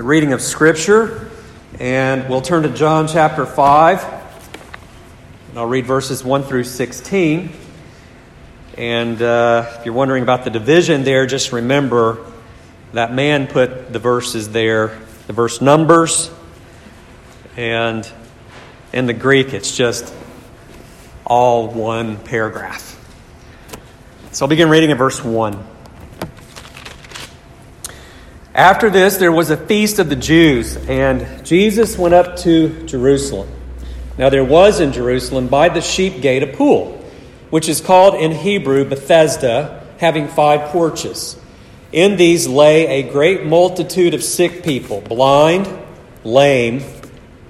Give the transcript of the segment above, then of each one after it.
the reading of Scripture, and we'll turn to John chapter 5. And I'll read verses 1 through 16. And uh, if you're wondering about the division there, just remember that man put the verses there, the verse numbers, and in the Greek, it's just all one paragraph. So I'll begin reading at verse 1. After this, there was a feast of the Jews, and Jesus went up to Jerusalem. Now, there was in Jerusalem by the sheep gate a pool, which is called in Hebrew Bethesda, having five porches. In these lay a great multitude of sick people, blind, lame,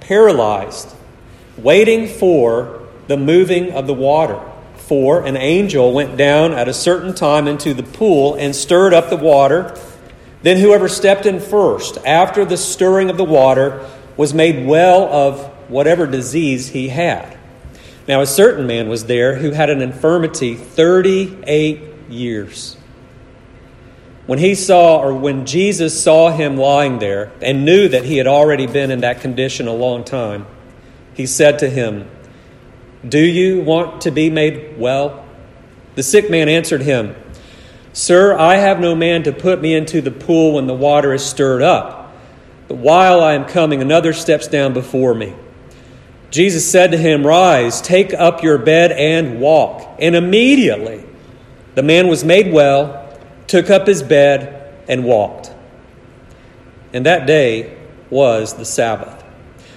paralyzed, waiting for the moving of the water. For an angel went down at a certain time into the pool and stirred up the water. Then whoever stepped in first, after the stirring of the water, was made well of whatever disease he had. Now, a certain man was there who had an infirmity 38 years. When he saw, or when Jesus saw him lying there and knew that he had already been in that condition a long time, he said to him, Do you want to be made well? The sick man answered him, Sir, I have no man to put me into the pool when the water is stirred up. But while I am coming, another steps down before me. Jesus said to him, Rise, take up your bed and walk. And immediately the man was made well, took up his bed, and walked. And that day was the Sabbath.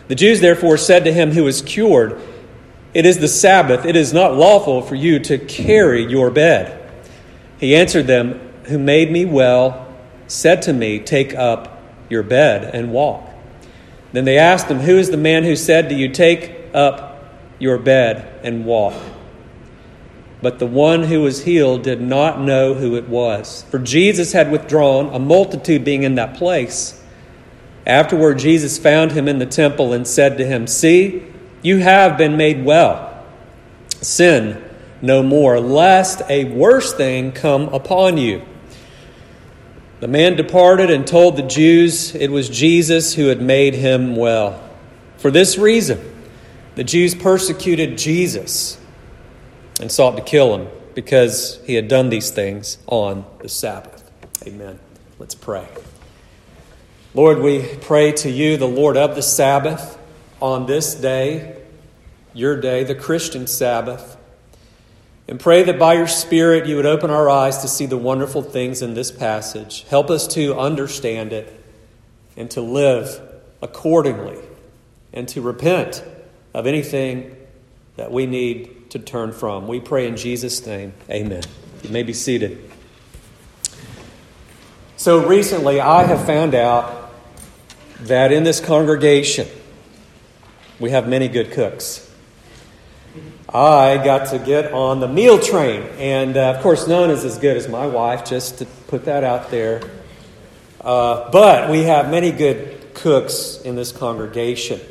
The Jews therefore said to him who was cured, It is the Sabbath, it is not lawful for you to carry your bed. He answered them, Who made me well, said to me, Take up your bed and walk. Then they asked him, Who is the man who said to you, Take up your bed and walk? But the one who was healed did not know who it was, for Jesus had withdrawn, a multitude being in that place. Afterward, Jesus found him in the temple and said to him, See, you have been made well. Sin no more, lest a worse thing come upon you. The man departed and told the Jews it was Jesus who had made him well. For this reason, the Jews persecuted Jesus and sought to kill him because he had done these things on the Sabbath. Amen. Let's pray. Lord, we pray to you, the Lord of the Sabbath, on this day, your day, the Christian Sabbath. And pray that by your Spirit you would open our eyes to see the wonderful things in this passage. Help us to understand it and to live accordingly and to repent of anything that we need to turn from. We pray in Jesus' name. Amen. You may be seated. So recently, I have found out that in this congregation, we have many good cooks. I got to get on the meal train. And uh, of course, none is as good as my wife, just to put that out there. Uh, but we have many good cooks in this congregation.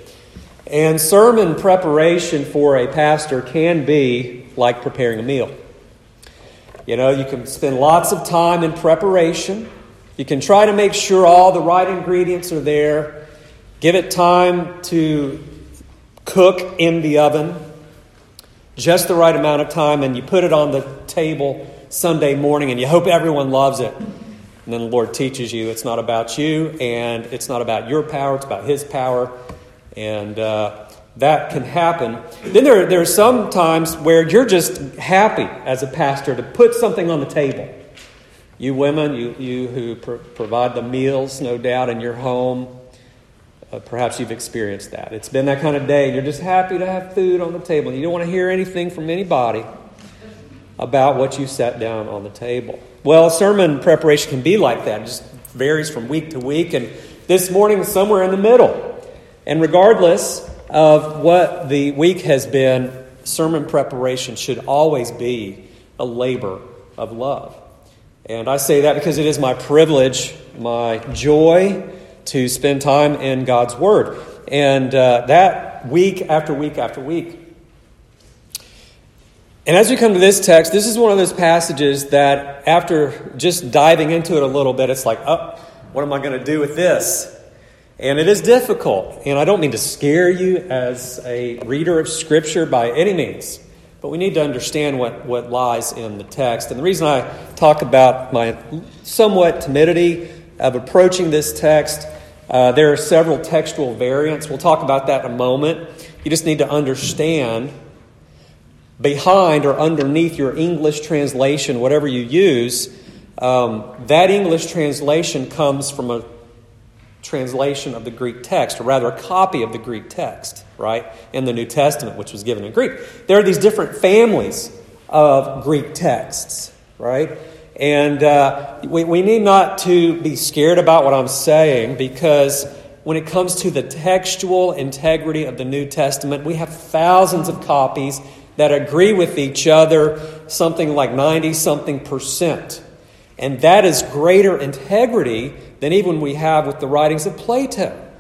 And sermon preparation for a pastor can be like preparing a meal. You know, you can spend lots of time in preparation. You can try to make sure all the right ingredients are there. Give it time to cook in the oven just the right amount of time, and you put it on the table Sunday morning, and you hope everyone loves it. And then the Lord teaches you it's not about you, and it's not about your power, it's about His power. And uh, that can happen. Then there, there are some times where you're just happy as a pastor to put something on the table. You women, you, you who provide the meals, no doubt, in your home, uh, perhaps you've experienced that. It's been that kind of day. You're just happy to have food on the table. You don't want to hear anything from anybody about what you sat down on the table. Well, sermon preparation can be like that. It just varies from week to week. And this morning, was somewhere in the middle. And regardless of what the week has been, sermon preparation should always be a labor of love. And I say that because it is my privilege, my joy to spend time in God's Word. And uh, that week after week after week. And as we come to this text, this is one of those passages that after just diving into it a little bit, it's like, oh, what am I going to do with this? And it is difficult. And I don't mean to scare you as a reader of Scripture by any means. But we need to understand what, what lies in the text. And the reason I talk about my somewhat timidity of approaching this text, uh, there are several textual variants. We'll talk about that in a moment. You just need to understand behind or underneath your English translation, whatever you use, um, that English translation comes from a translation of the Greek text, or rather a copy of the Greek text, right, in the New Testament, which was given in Greek. There are these different families of Greek texts, right? And uh, we, we need not to be scared about what I'm saying because when it comes to the textual integrity of the New Testament, we have thousands of copies that agree with each other, something like 90 something percent. And that is greater integrity than even we have with the writings of Plato.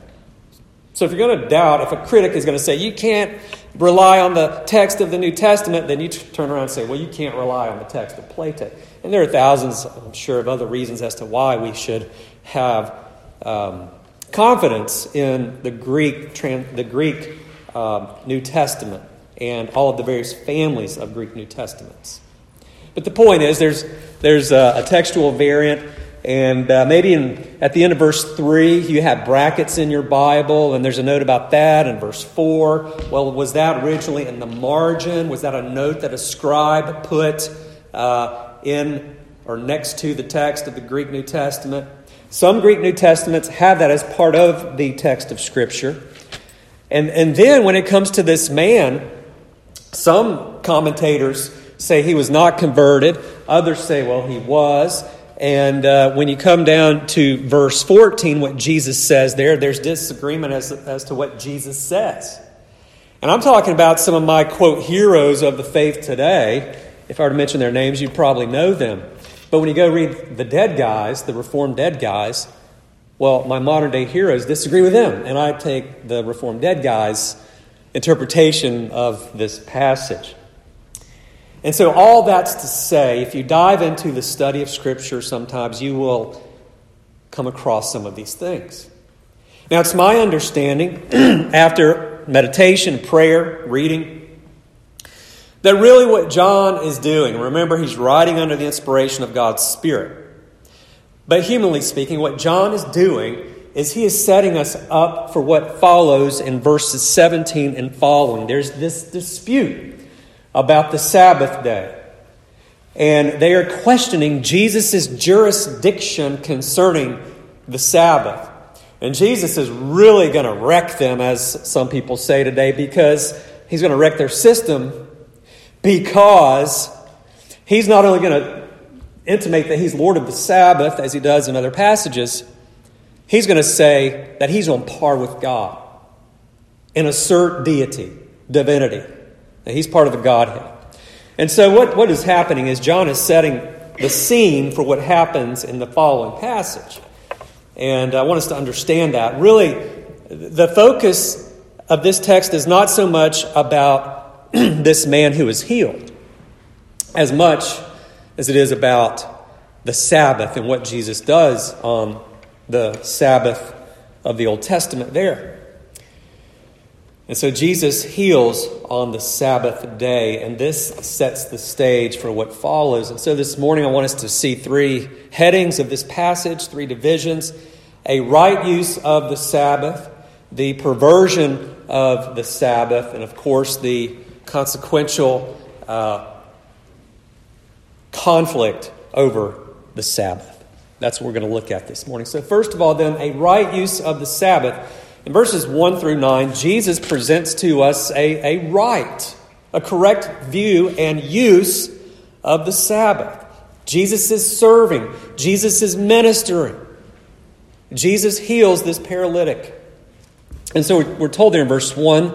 So if you're going to doubt, if a critic is going to say you can't rely on the text of the New Testament, then you turn around and say, well, you can't rely on the text of Plato. And there are thousands, I'm sure, of other reasons as to why we should have um, confidence in the Greek, the Greek um, New Testament and all of the various families of Greek New Testaments. But the point is, there's, there's a, a textual variant, and uh, maybe in, at the end of verse 3, you have brackets in your Bible, and there's a note about that in verse 4. Well, was that originally in the margin? Was that a note that a scribe put uh, in or next to the text of the Greek New Testament? Some Greek New Testaments have that as part of the text of Scripture. And, and then when it comes to this man, some commentators say he was not converted, others say, well, he was. And uh, when you come down to verse 14, what Jesus says there, there's disagreement as, as to what Jesus says. And I'm talking about some of my, quote, heroes of the faith today. If I were to mention their names, you'd probably know them. But when you go read the dead guys, the Reformed dead guys, well, my modern day heroes disagree with them. And I take the Reformed dead guys' interpretation of this passage. And so, all that's to say, if you dive into the study of Scripture, sometimes you will come across some of these things. Now, it's my understanding, after meditation, prayer, reading, that really what John is doing, remember, he's writing under the inspiration of God's Spirit. But humanly speaking, what John is doing is he is setting us up for what follows in verses 17 and following. There's this dispute about the Sabbath day. And they are questioning Jesus' jurisdiction concerning the Sabbath. And Jesus is really going to wreck them, as some people say today, because he's going to wreck their system because he's not only going to intimate that he's Lord of the Sabbath, as he does in other passages, he's going to say that he's on par with God and assert deity, divinity. That he's part of the Godhead. And so, what, what is happening is John is setting the scene for what happens in the following passage. And I want us to understand that. Really, the focus of this text is not so much about this man who is healed, as much as it is about the Sabbath and what Jesus does on the Sabbath of the Old Testament there. And so Jesus heals on the Sabbath day, and this sets the stage for what follows. And so this morning, I want us to see three headings of this passage, three divisions a right use of the Sabbath, the perversion of the Sabbath, and of course, the consequential uh, conflict over the Sabbath. That's what we're going to look at this morning. So, first of all, then, a right use of the Sabbath. In verses 1 through 9, Jesus presents to us a, a right, a correct view and use of the Sabbath. Jesus is serving, Jesus is ministering. Jesus heals this paralytic. And so we're told there in verse 1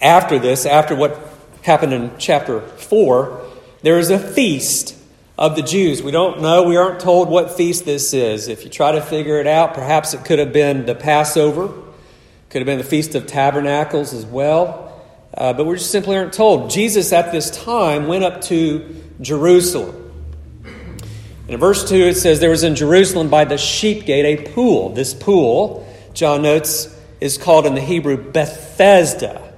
after this, after what happened in chapter 4, there is a feast of the Jews. We don't know, we aren't told what feast this is. If you try to figure it out, perhaps it could have been the Passover, could have been the Feast of Tabernacles as well, uh, but we just simply aren't told. Jesus at this time went up to Jerusalem. And in verse 2, it says, There was in Jerusalem by the sheep gate a pool. This pool, John notes, is called in the Hebrew Bethesda.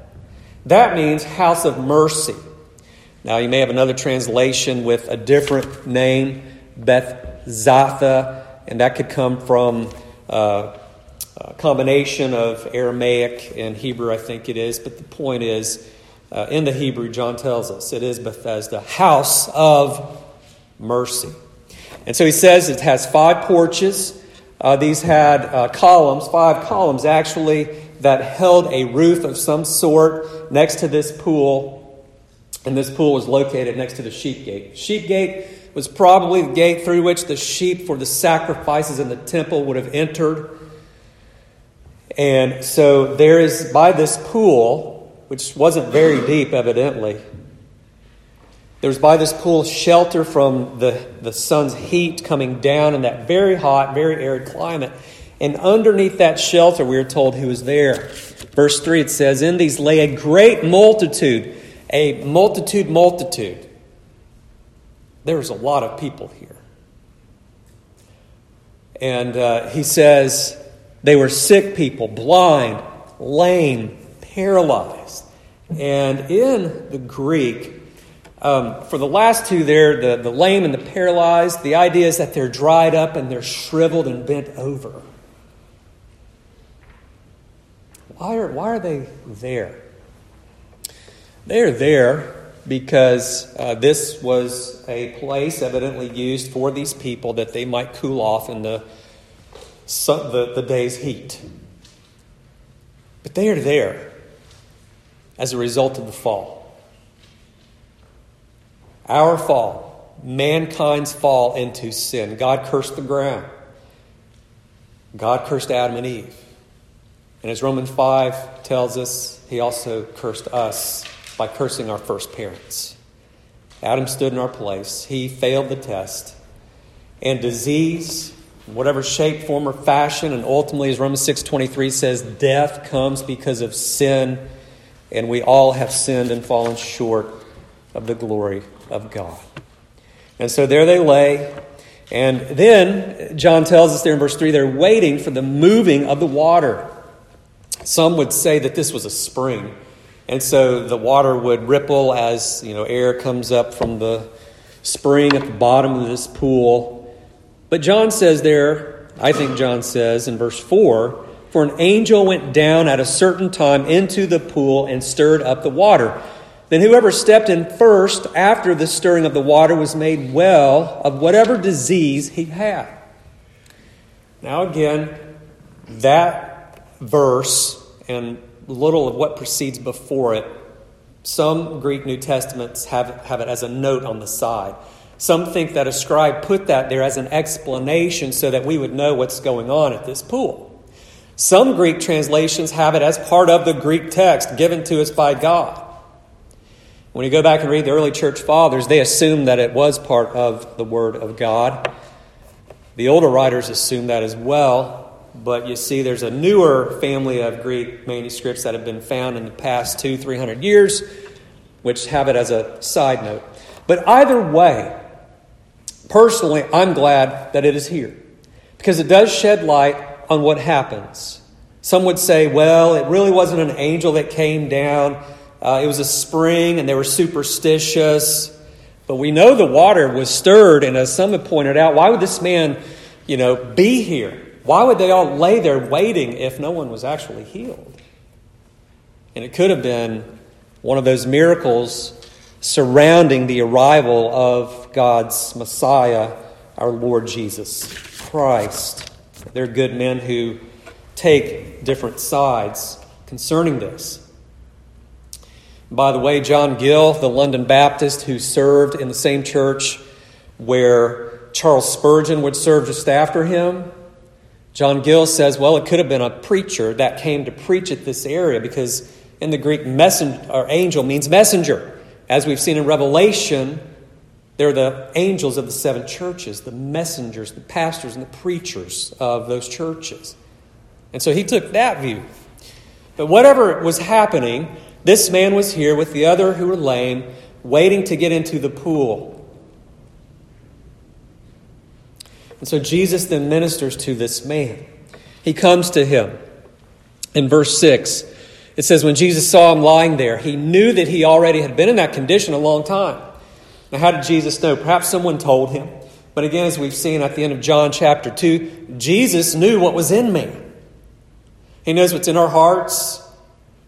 That means house of mercy. Now, you may have another translation with a different name, Bethzatha, and that could come from uh, a combination of Aramaic and Hebrew, I think it is. But the point is, uh, in the Hebrew, John tells us it is Bethesda, house of mercy. And so he says it has five porches. Uh, these had uh, columns, five columns actually, that held a roof of some sort next to this pool. And this pool was located next to the sheep gate. Sheep gate was probably the gate through which the sheep for the sacrifices in the temple would have entered. And so there is, by this pool, which wasn't very deep, evidently, there's by this pool shelter from the, the sun's heat coming down in that very hot, very arid climate. And underneath that shelter, we are told who was there. Verse 3, it says, In these lay a great multitude, a multitude, multitude. There was a lot of people here. And uh, he says, they were sick people, blind, lame, paralyzed. And in the Greek, um, for the last two there, the, the lame and the paralyzed, the idea is that they're dried up and they're shriveled and bent over. Why are, why are they there? They're there because uh, this was a place evidently used for these people that they might cool off in the the, the day's heat. But they are there as a result of the fall. Our fall, mankind's fall into sin. God cursed the ground. God cursed Adam and Eve. And as Romans 5 tells us, he also cursed us by cursing our first parents. Adam stood in our place. He failed the test. And disease, whatever shape, form, or fashion. And ultimately, as Romans 6.23 says, death comes because of sin, and we all have sinned and fallen short of the glory of God. And so there they lay. And then, John tells us there in verse 3, they're waiting for the moving of the water. Some would say that this was a spring. And so the water would ripple as, you know, air comes up from the spring at the bottom of this pool but John says there, I think John says in verse 4 For an angel went down at a certain time into the pool and stirred up the water. Then whoever stepped in first after the stirring of the water was made well of whatever disease he had. Now, again, that verse and little of what precedes before it, some Greek New Testaments have, have it as a note on the side. Some think that a scribe put that there as an explanation so that we would know what's going on at this pool. Some Greek translations have it as part of the Greek text given to us by God. When you go back and read the early church fathers, they assume that it was part of the Word of God. The older writers assume that as well, but you see, there's a newer family of Greek manuscripts that have been found in the past two, three hundred years, which have it as a side note. But either way, Personally, I'm glad that it is here because it does shed light on what happens. Some would say, well, it really wasn't an angel that came down, uh, it was a spring and they were superstitious. But we know the water was stirred, and as some have pointed out, why would this man, you know, be here? Why would they all lay there waiting if no one was actually healed? And it could have been one of those miracles surrounding the arrival of God's Messiah, our Lord Jesus Christ. There are good men who take different sides concerning this. By the way, John Gill, the London Baptist who served in the same church where Charles Spurgeon would serve just after him, John Gill says, well, it could have been a preacher that came to preach at this area because in the Greek, messenger or angel means messenger. As we've seen in Revelation, they're the angels of the seven churches, the messengers, the pastors, and the preachers of those churches. And so he took that view. But whatever was happening, this man was here with the other who were lame, waiting to get into the pool. And so Jesus then ministers to this man. He comes to him. In verse 6, it says, When Jesus saw him lying there, he knew that he already had been in that condition a long time. Now, how did Jesus know? Perhaps someone told him. But again, as we've seen at the end of John chapter 2, Jesus knew what was in man. He knows what's in our hearts.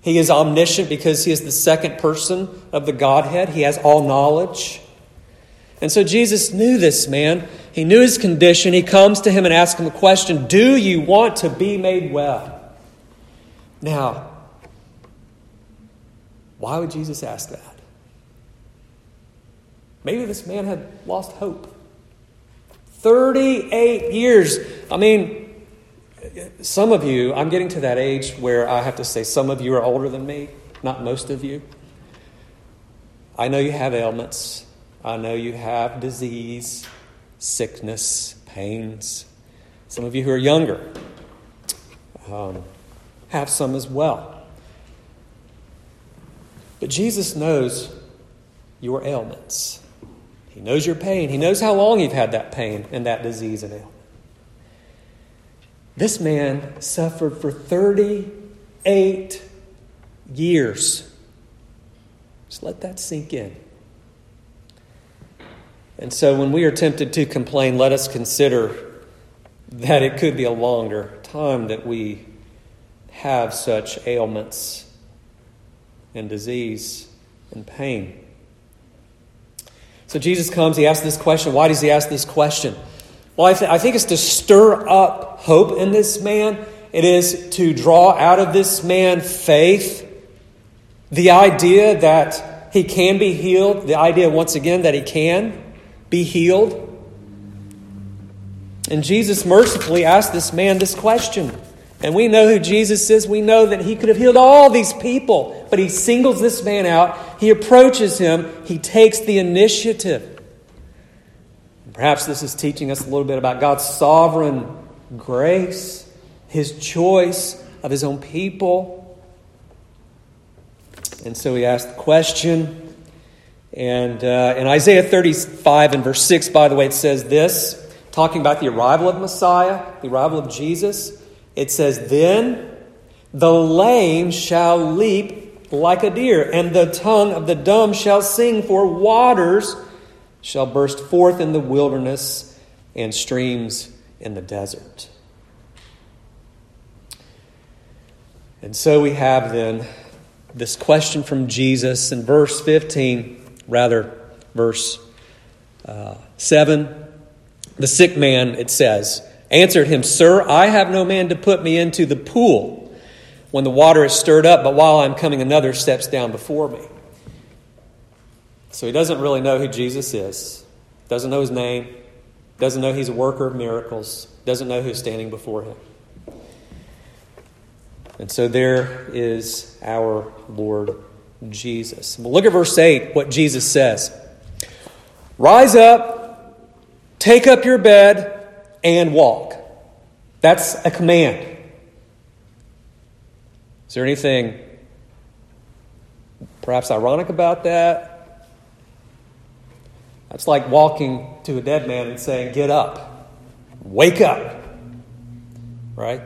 He is omniscient because he is the second person of the Godhead. He has all knowledge. And so Jesus knew this man. He knew his condition. He comes to him and asks him the question Do you want to be made well? Now, why would Jesus ask that? Maybe this man had lost hope. 38 years. I mean, some of you, I'm getting to that age where I have to say some of you are older than me, not most of you. I know you have ailments. I know you have disease, sickness, pains. Some of you who are younger um, have some as well. But Jesus knows your ailments. He knows your pain. He knows how long you've had that pain and that disease and ailment. This man suffered for 38 years. Just let that sink in. And so when we are tempted to complain, let us consider that it could be a longer time that we have such ailments and disease and pain. So Jesus comes, he asks this question. Why does he ask this question? Well, I, th- I think it's to stir up hope in this man. It is to draw out of this man faith, the idea that he can be healed, the idea, once again, that he can be healed. And Jesus mercifully asked this man this question. And we know who Jesus is. We know that he could have healed all these people, but he singles this man out. He approaches him. He takes the initiative. Perhaps this is teaching us a little bit about God's sovereign grace, his choice of his own people. And so he asked the question. And uh, in Isaiah 35 and verse 6, by the way, it says this, talking about the arrival of Messiah, the arrival of Jesus. It says, Then the lame shall leap like a deer, and the tongue of the dumb shall sing, for waters shall burst forth in the wilderness and streams in the desert. And so we have then this question from Jesus in verse 15, rather, verse uh, 7. The sick man, it says, answered him, Sir, I have no man to put me into the pool when the water is stirred up, but while I'm coming, another steps down before me. So he doesn't really know who Jesus is, doesn't know his name, doesn't know he's a worker of miracles, doesn't know who's standing before him. And so there is our Lord Jesus. Well, look at verse 8, what Jesus says Rise up, take up your bed, and walk. That's a command. Is there anything perhaps ironic about that? That's like walking to a dead man and saying, Get up, wake up. Right?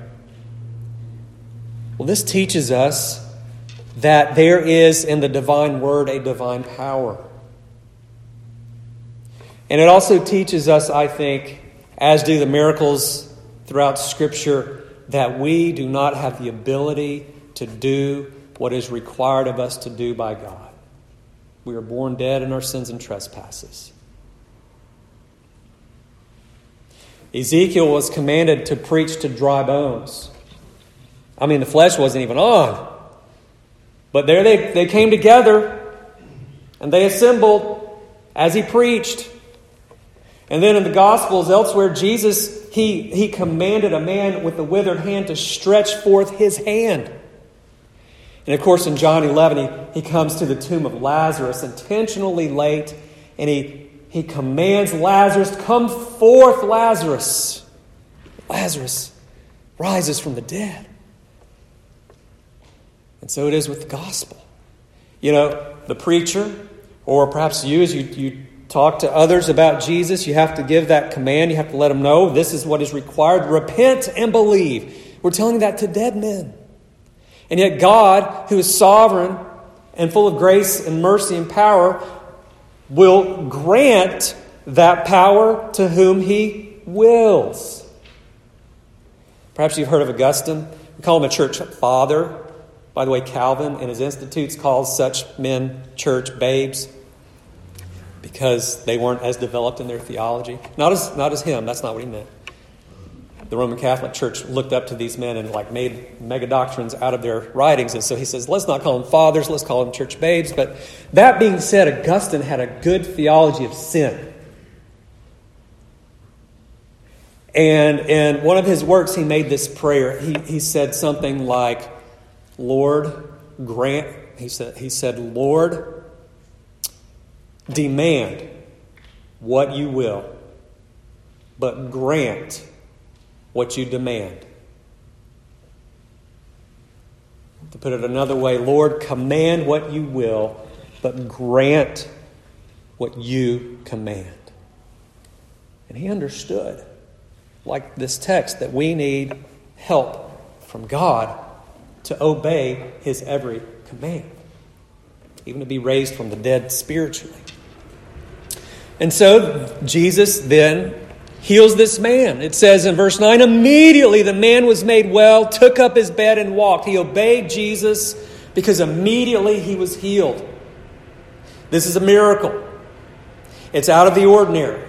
Well, this teaches us that there is in the divine word a divine power. And it also teaches us, I think, as do the miracles throughout Scripture, that we do not have the ability to do what is required of us to do by God. We are born dead in our sins and trespasses. Ezekiel was commanded to preach to dry bones. I mean, the flesh wasn't even on. But there they, they came together and they assembled as he preached. And then in the Gospels, elsewhere, Jesus, he, he commanded a man with a withered hand to stretch forth his hand. And of course, in John 11, he, he comes to the tomb of Lazarus intentionally late, and he he commands Lazarus, Come forth, Lazarus. Lazarus rises from the dead. And so it is with the gospel. You know, the preacher, or perhaps you as you, you talk to others about Jesus, you have to give that command. You have to let them know this is what is required. Repent and believe. We're telling that to dead men. And yet, God, who is sovereign and full of grace and mercy and power, will grant that power to whom he wills. Perhaps you've heard of Augustine. We call him a church father. By the way, Calvin in his Institutes calls such men church babes because they weren't as developed in their theology. Not as, not as him, that's not what he meant. The Roman Catholic Church looked up to these men and like made mega doctrines out of their writings. And so he says, let's not call them fathers, let's call them church babes. But that being said, Augustine had a good theology of sin. And in one of his works, he made this prayer. He, he said something like, Lord, grant, he said, he said, Lord, demand what you will, but grant what you demand. To put it another way, Lord, command what you will, but grant what you command. And he understood, like this text, that we need help from God to obey his every command, even to be raised from the dead spiritually. And so Jesus then heals this man. It says in verse 9 immediately the man was made well, took up his bed, and walked. He obeyed Jesus because immediately he was healed. This is a miracle, it's out of the ordinary.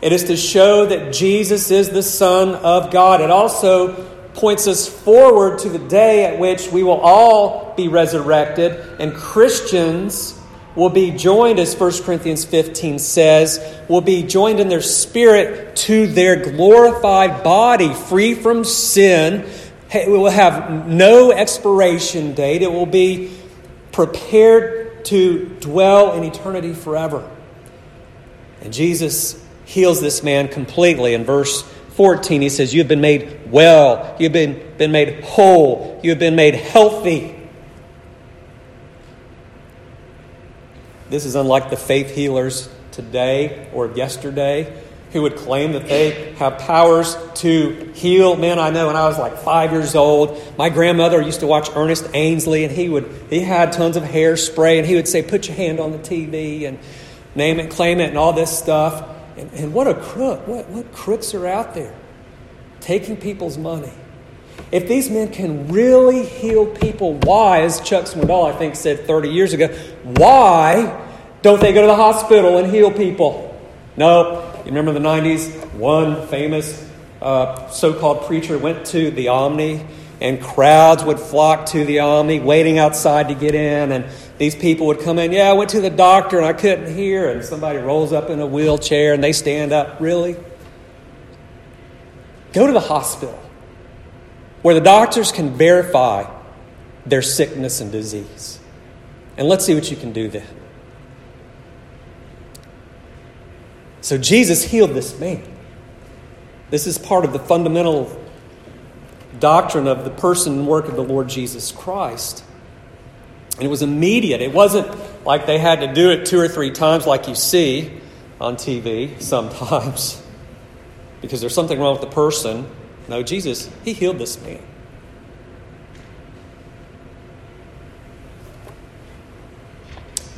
It is to show that Jesus is the Son of God. It also points us forward to the day at which we will all be resurrected and Christians will be joined, as 1 Corinthians 15 says, will be joined in their spirit to their glorified body, free from sin. It will have no expiration date. It will be prepared to dwell in eternity forever. And Jesus heals this man completely. In verse 14, he says, You have been made well, you have been, been made whole, you have been made healthy. This is unlike the faith healers today or yesterday who would claim that they have powers to heal. Man, I know when I was like five years old, my grandmother used to watch Ernest Angley, and he would he had tons of hairspray, and he would say, "Put your hand on the TV and name it, claim it, and all this stuff." And, and what a crook! What what crooks are out there taking people's money? If these men can really heal people, why, as Chuck Swindoll, I think, said 30 years ago, why don't they go to the hospital and heal people? No. You remember the 90s? One famous uh, so called preacher went to the Omni, and crowds would flock to the Omni, waiting outside to get in. And these people would come in, Yeah, I went to the doctor and I couldn't hear. And somebody rolls up in a wheelchair and they stand up. Really? Go to the hospital where the doctors can verify their sickness and disease. And let's see what you can do then. So Jesus healed this man. This is part of the fundamental doctrine of the person and work of the Lord Jesus Christ. And it was immediate. It wasn't like they had to do it two or three times, like you see on TV sometimes, because there's something wrong with the person. No, Jesus, he healed this man.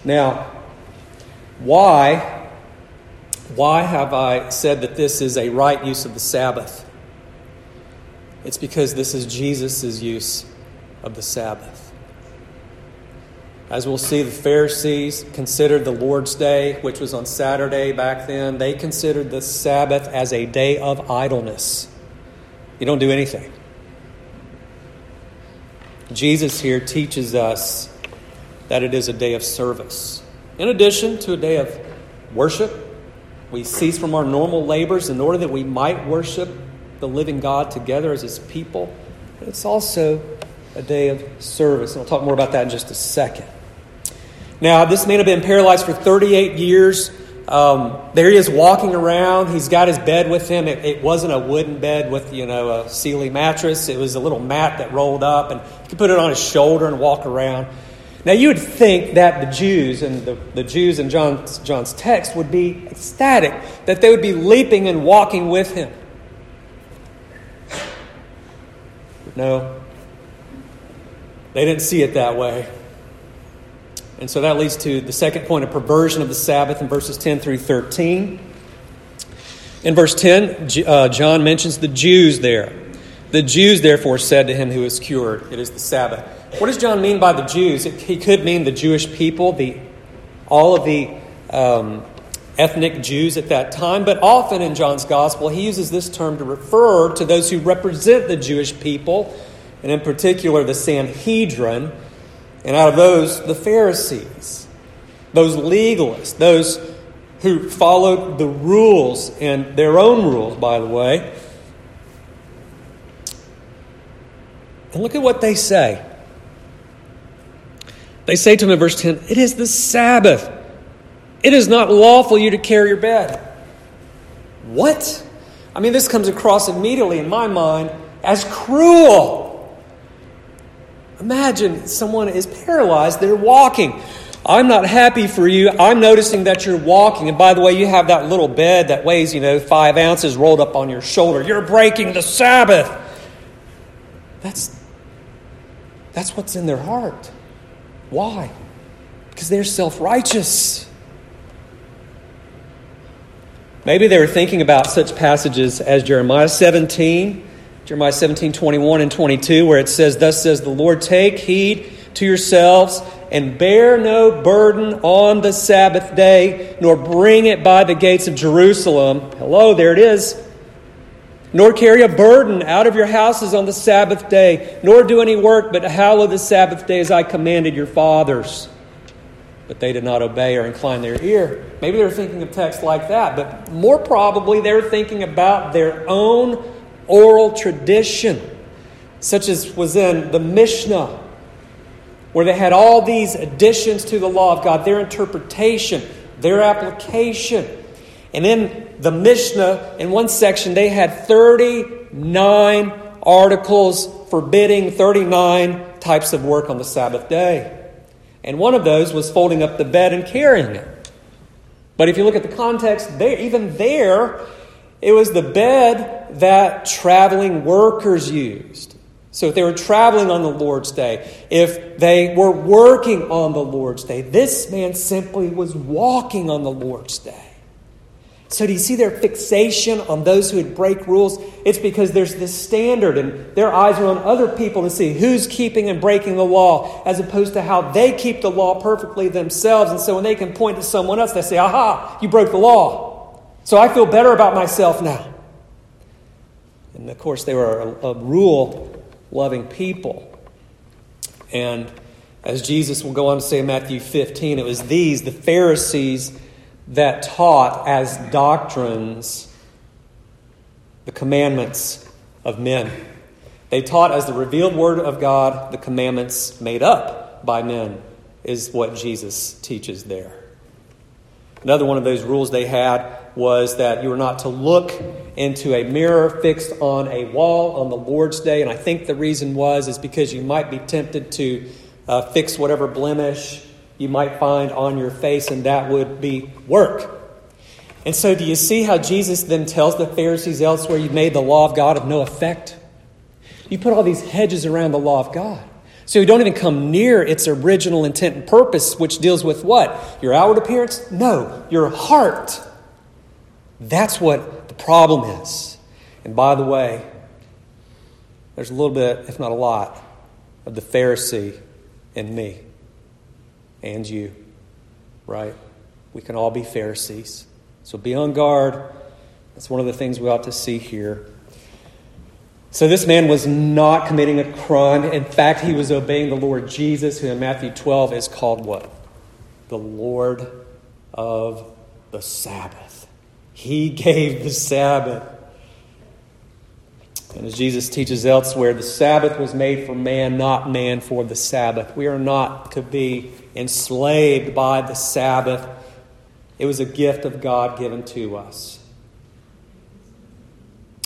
Now, why why have I said that this is a right use of the Sabbath? It's because this is Jesus' use of the Sabbath. As we'll see, the Pharisees considered the Lord's Day, which was on Saturday back then, they considered the Sabbath as a day of idleness. You don't do anything. Jesus here teaches us that it is a day of service. In addition to a day of worship, we cease from our normal labors in order that we might worship the living God together as His people. But it's also a day of service. And we'll talk more about that in just a second. Now, this man had been paralyzed for 38 years. Um, there he is walking around. He's got his bed with him. It, it, wasn't a wooden bed with, you know, a Sealy mattress. It was a little mat that rolled up, and he could put it on his shoulder and walk around. Now, you would think that the Jews and the, the Jews in John's, John's text would be ecstatic, that they would be leaping and walking with him. But No. They didn't see it that way. And so that leads to the second point of perversion of the Sabbath in verses 10 through 13. In verse 10, uh, John mentions the Jews there. The Jews therefore said to him who is cured, It is the Sabbath. What does John mean by the Jews? he could mean the Jewish people, the, all of the um, ethnic Jews at that time, but often in John's Gospel, he uses this term to refer to those who represent the Jewish people, and in particular the Sanhedrin, and out of those, the Pharisees, those legalists, those who followed the rules and their own rules, by the way. And look at what they say. They say to him in verse 10, It is the Sabbath. It is not lawful you to carry your bed. What? I mean, this comes across immediately in my mind as cruel. Imagine someone is paralyzed, they're walking. I'm not happy for you. I'm noticing that you're walking. And by the way, you have that little bed that weighs, you know, five ounces rolled up on your shoulder. You're breaking the Sabbath. That's, that's what's in their heart. Why? Because they're self righteous. Maybe they were thinking about such passages as Jeremiah 17, Jeremiah 17, 21 and 22, where it says, Thus says the Lord, take heed to yourselves and bear no burden on the Sabbath day, nor bring it by the gates of Jerusalem. Hello, there it is. Nor carry a burden out of your houses on the Sabbath day, nor do any work, but hallow the Sabbath day as I commanded your fathers but they did not obey or incline their ear. Maybe they're thinking of texts like that, but more probably they're thinking about their own oral tradition, such as was in the Mishnah, where they had all these additions to the law of God, their interpretation, their application. And in the Mishnah, in one section, they had 39 articles forbidding 39 types of work on the Sabbath day. And one of those was folding up the bed and carrying it. But if you look at the context, there, even there, it was the bed that traveling workers used. So if they were traveling on the Lord's day, if they were working on the Lord's day, this man simply was walking on the Lord's day. So, do you see their fixation on those who would break rules? It's because there's this standard, and their eyes are on other people to see who's keeping and breaking the law, as opposed to how they keep the law perfectly themselves. And so, when they can point to someone else, they say, Aha, you broke the law. So, I feel better about myself now. And of course, they were a, a rule loving people. And as Jesus will go on to say in Matthew 15, it was these, the Pharisees, that taught as doctrines the commandments of men. They taught as the revealed word of God the commandments made up by men, is what Jesus teaches there. Another one of those rules they had was that you were not to look into a mirror fixed on a wall on the Lord's day. And I think the reason was is because you might be tempted to uh, fix whatever blemish you might find on your face, and that would be work. And so, do you see how Jesus then tells the Pharisees elsewhere, You made the law of God of no effect? You put all these hedges around the law of God. So you don't even come near its original intent and purpose, which deals with what? Your outward appearance? No, your heart. That's what the problem is. And by the way, there's a little bit, if not a lot, of the Pharisee in me and you, right? We can all be Pharisees. So be on guard. That's one of the things we ought to see here. So this man was not committing a crime. In fact, he was obeying the Lord Jesus, who in Matthew 12 is called what? The Lord of the Sabbath. He gave the Sabbath. And as Jesus teaches elsewhere, the Sabbath was made for man, not man for the Sabbath. We are not to be enslaved by the Sabbath. It was a gift of God given to us.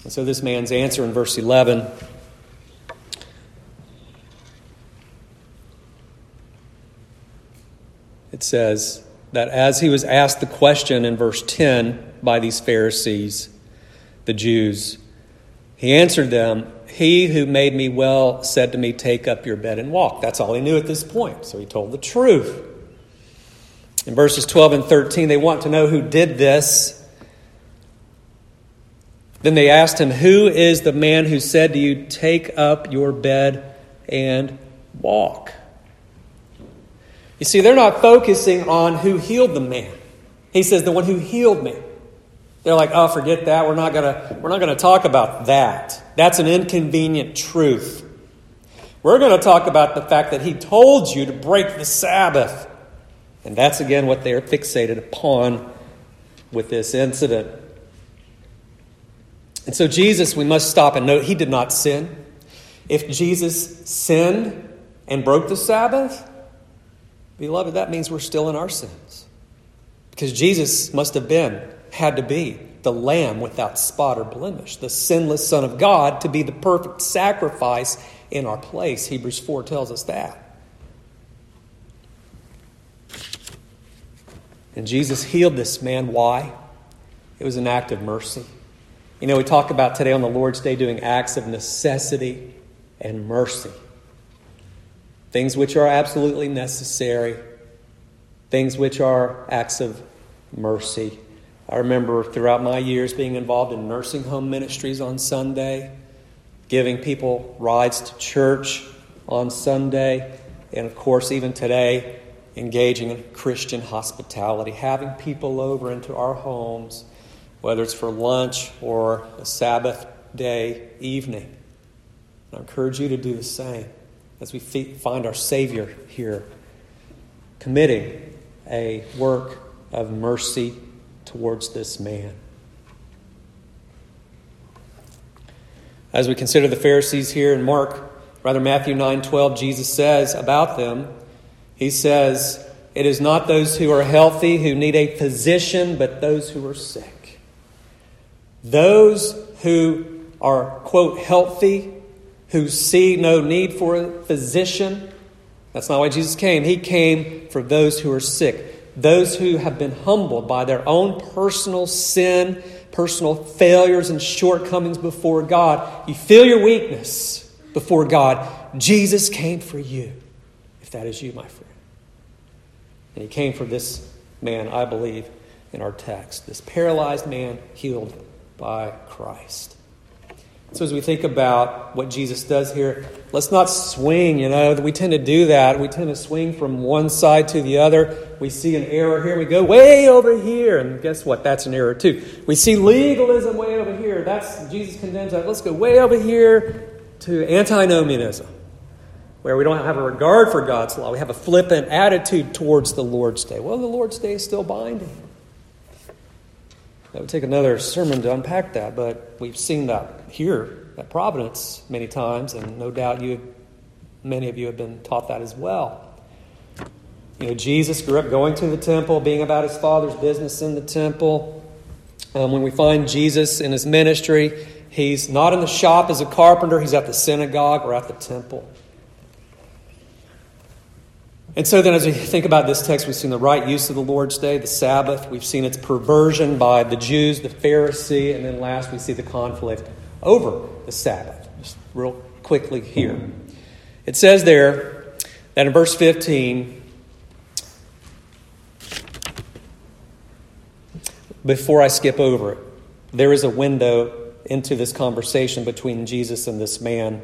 And so, this man's answer in verse 11 it says that as he was asked the question in verse 10 by these Pharisees, the Jews, he answered them, He who made me well said to me, Take up your bed and walk. That's all he knew at this point, so he told the truth. In verses 12 and 13, they want to know who did this. Then they asked him, Who is the man who said to you, Take up your bed and walk? You see, they're not focusing on who healed the man. He says, The one who healed me. They're like, oh, forget that. We're not gonna we're not gonna talk about that. That's an inconvenient truth. We're going to talk about the fact that he told you to break the Sabbath. And that's again what they are fixated upon with this incident. And so, Jesus, we must stop and note, he did not sin. If Jesus sinned and broke the Sabbath, beloved, that means we're still in our sins. Because Jesus must have been had to be the lamb without spot or blemish, the sinless Son of God to be the perfect sacrifice in our place. Hebrews 4 tells us that. And Jesus healed this man. Why? It was an act of mercy. You know, we talk about today on the Lord's Day doing acts of necessity and mercy. Things which are absolutely necessary, things which are acts of mercy. I remember throughout my years being involved in nursing home ministries on Sunday, giving people rides to church on Sunday, and of course, even today, engaging in Christian hospitality, having people over into our homes, whether it's for lunch or a Sabbath day evening. I encourage you to do the same as we find our Savior here, committing a work of mercy towards this man. As we consider the Pharisees here in Mark, rather Matthew 9 12, Jesus says about them, He says, It is not those who are healthy who need a physician, but those who are sick. Those who are, quote, healthy, who see no need for a physician, that's not why Jesus came. He came for those who are sick those who have been humbled by their own personal sin, personal failures, and shortcomings before God. You feel your weakness before God. Jesus came for you, if that is you, my friend. And he came for this man, I believe, in our text. This paralyzed man healed by Christ. So, as we think about what Jesus does here, let's not swing, you know. We tend to do that. We tend to swing from one side to the other. We see an error here, we go way over here. And guess what? That's an error too. We see legalism way over here. That's Jesus condemns that. Let's go way over here to antinomianism, where we don't have a regard for God's law. We have a flippant attitude towards the Lord's Day. Well, the Lord's Day is still binding. That would take another sermon to unpack that, but we've seen that here at Providence many times, and no doubt you, many of you have been taught that as well. You know, Jesus grew up going to the temple, being about his father's business in the temple. Um, when we find Jesus in his ministry, he's not in the shop as a carpenter, he's at the synagogue or at the temple. And so then, as we think about this text, we've seen the right use of the Lord's Day, the Sabbath. We've seen its perversion by the Jews, the Pharisee, and then last we see the conflict over the Sabbath. Just real quickly here. It says there that in verse 15, before I skip over it, there is a window into this conversation between Jesus and this man.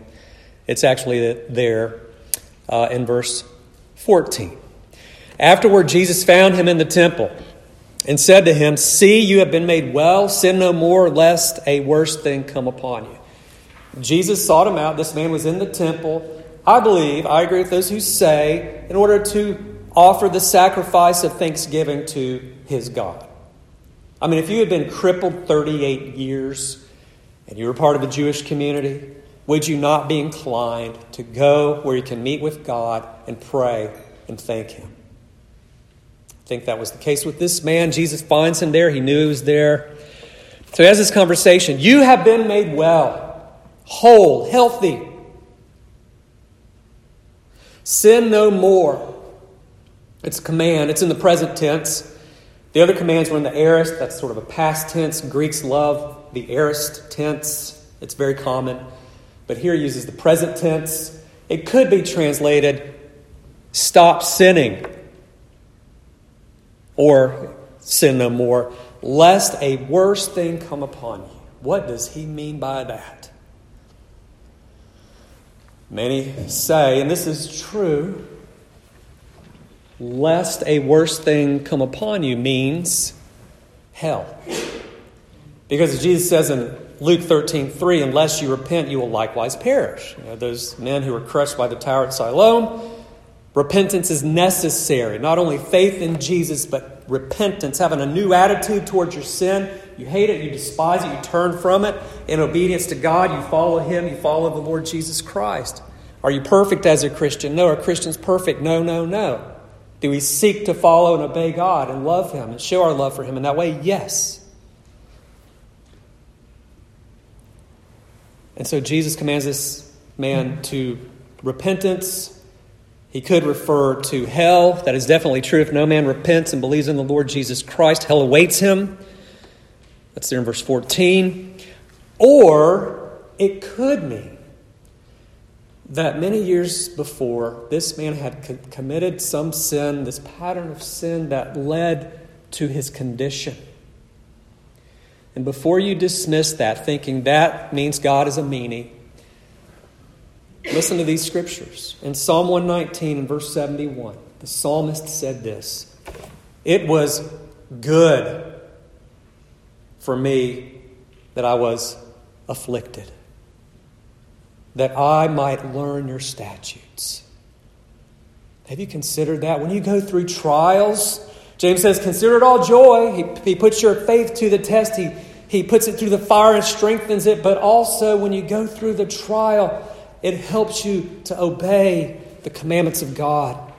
It's actually there uh, in verse 14. Afterward, Jesus found him in the temple and said to him, See, you have been made well. Sin no more, lest a worse thing come upon you. Jesus sought him out. This man was in the temple. I believe, I agree with those who say, in order to offer the sacrifice of thanksgiving to his God. I mean, if you had been crippled 38 years and you were part of a Jewish community, would you not be inclined to go where you can meet with God and pray and thank Him? Think that was the case with this man. Jesus finds him there, he knew he was there. So he has this conversation. You have been made well, whole, healthy. Sin no more. It's a command, it's in the present tense. The other commands were in the aorist, that's sort of a past tense. Greeks love the aorist tense, it's very common. but here he uses the present tense. It could be translated stop sinning or sin no more, lest a worse thing come upon you. What does he mean by that? Many say, and this is true, lest a worse thing come upon you means hell. Because Jesus says in Luke 13, 3, unless you repent, you will likewise perish. You know, those men who were crushed by the tower at Siloam, repentance is necessary. Not only faith in Jesus, but repentance, having a new attitude towards your sin. You hate it, you despise it, you turn from it. In obedience to God, you follow Him, you follow the Lord Jesus Christ. Are you perfect as a Christian? No. Are Christians perfect? No, no, no. Do we seek to follow and obey God and love Him and show our love for Him in that way? Yes. And so Jesus commands this man to repentance. He could refer to hell. That is definitely true. If no man repents and believes in the Lord Jesus Christ, hell awaits him. That's there in verse 14. Or it could mean that many years before, this man had co- committed some sin, this pattern of sin that led to his condition. And before you dismiss that, thinking that means God is a meanie, listen to these scriptures. In Psalm 119 and verse 71, the psalmist said this It was good for me that I was afflicted that I might learn your statutes. Have you considered that? When you go through trials, James says, consider it all joy. He, he puts your faith to the test, he, he puts it through the fire and strengthens it. But also, when you go through the trial, it helps you to obey the commandments of God.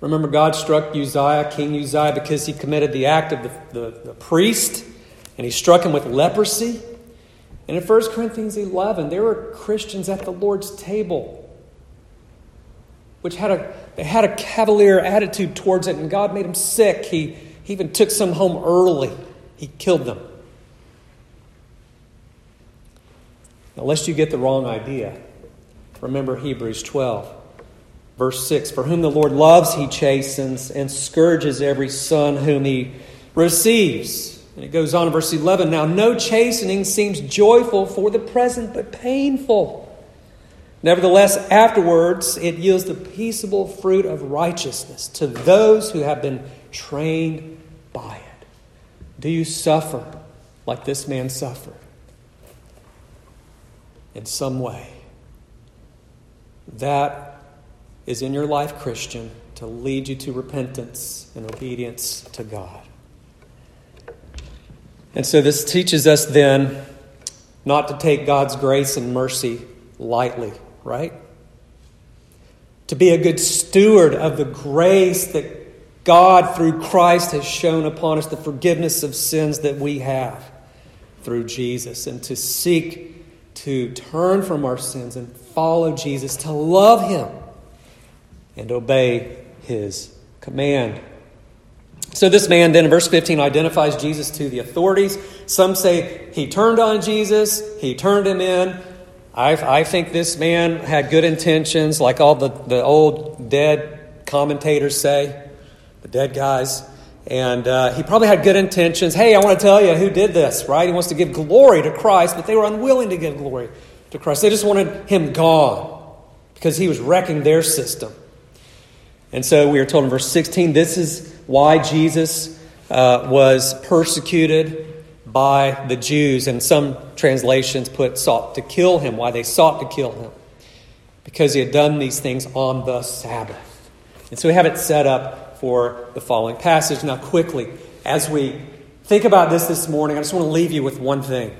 Remember, God struck Uzziah, King Uzziah, because he committed the act of the, the, the priest, and he struck him with leprosy. And in 1 Corinthians 11, there were Christians at the Lord's table which had a, they had a cavalier attitude towards it, and God made them sick. He, he even took some home early, He killed them. Now, lest you get the wrong idea, remember Hebrews 12, verse 6 For whom the Lord loves, He chastens and scourges every son whom He receives. And it goes on in verse 11 Now, no chastening seems joyful for the present, but painful. Nevertheless, afterwards, it yields the peaceable fruit of righteousness to those who have been trained by it. Do you suffer like this man suffered? In some way. That is in your life, Christian, to lead you to repentance and obedience to God. And so this teaches us then not to take God's grace and mercy lightly, right? To be a good steward of the grace that God, through Christ, has shown upon us, the forgiveness of sins that we have through Jesus, and to seek to turn from our sins and follow Jesus, to love Him and obey His command. So this man then in verse 15 identifies Jesus to the authorities. Some say he turned on Jesus, he turned him in. I, I think this man had good intentions, like all the, the old dead commentators say, the dead guys. And uh, he probably had good intentions. Hey, I want to tell you who did this, right? He wants to give glory to Christ, but they were unwilling to give glory to Christ. They just wanted him gone because he was wrecking their system. And so we are told in verse 16 this is why Jesus uh, was persecuted by the Jews, and some translations put sought to kill him, why they sought to kill him. Because he had done these things on the Sabbath. And so we have it set up for the following passage. Now, quickly, as we think about this this morning, I just want to leave you with one thing.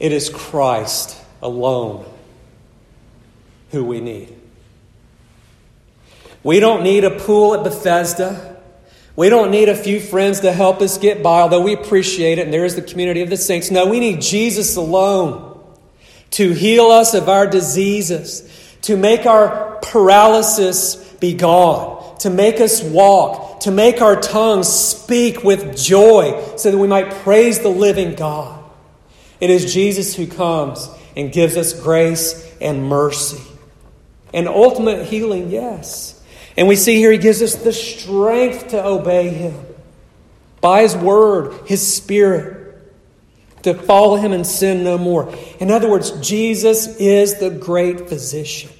It is Christ alone who we need. We don't need a pool at Bethesda. We don't need a few friends to help us get by, although we appreciate it, and there is the community of the saints. No, we need Jesus alone to heal us of our diseases, to make our paralysis be gone, to make us walk, to make our tongues speak with joy so that we might praise the living God. It is Jesus who comes and gives us grace and mercy. And ultimate healing, yes. And we see here he gives us the strength to obey him by his word, his spirit, to follow him and sin no more. In other words, Jesus is the great physician.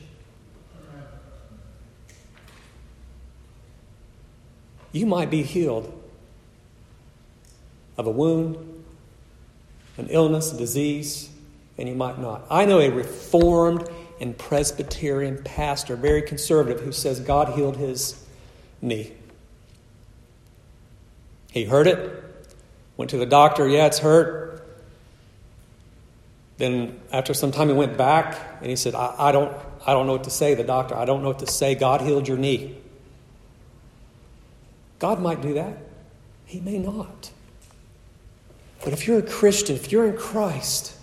You might be healed of a wound, an illness, a disease, and you might not. I know a reformed and Presbyterian pastor, very conservative, who says God healed his knee. He hurt it, went to the doctor, yeah, it's hurt. Then after some time he went back and he said, I, I don't I don't know what to say, the doctor, I don't know what to say. God healed your knee. God might do that. He may not. But if you're a Christian, if you're in Christ,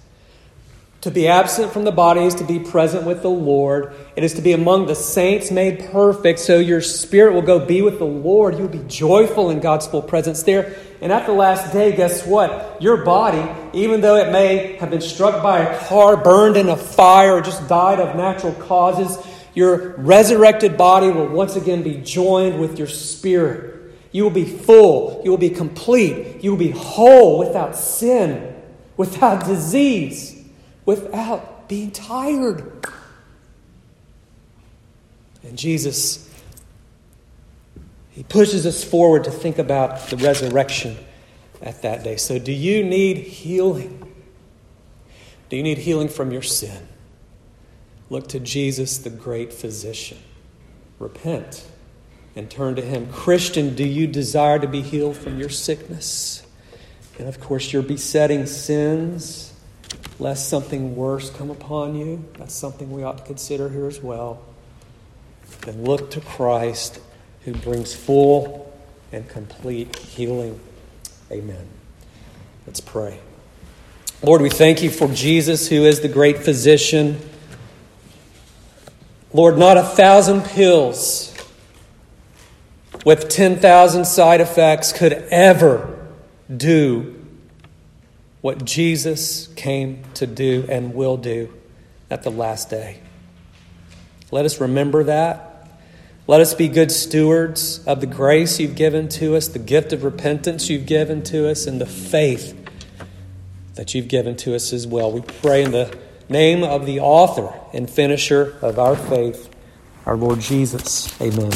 to be absent from the body is to be present with the Lord. It is to be among the saints made perfect, so your spirit will go be with the Lord. You'll be joyful in God's full presence there. And at the last day, guess what? Your body, even though it may have been struck by a car, burned in a fire, or just died of natural causes, your resurrected body will once again be joined with your spirit. You will be full. You will be complete. You will be whole without sin, without disease, without being tired. And Jesus, He pushes us forward to think about the resurrection at that day. So, do you need healing? Do you need healing from your sin? Look to Jesus, the great physician. Repent and turn to Him. Christian, do you desire to be healed from your sickness? And of course, your besetting sins, lest something worse come upon you. That's something we ought to consider here as well. Then look to Christ who brings full and complete healing. Amen. Let's pray. Lord, we thank you for Jesus, who is the great physician. Lord, not a thousand pills with 10,000 side effects could ever do what Jesus came to do and will do at the last day. Let us remember that. Let us be good stewards of the grace you've given to us, the gift of repentance you've given to us, and the faith that you've given to us as well. We pray in the name of the author and finisher of our faith, our Lord Jesus. Amen.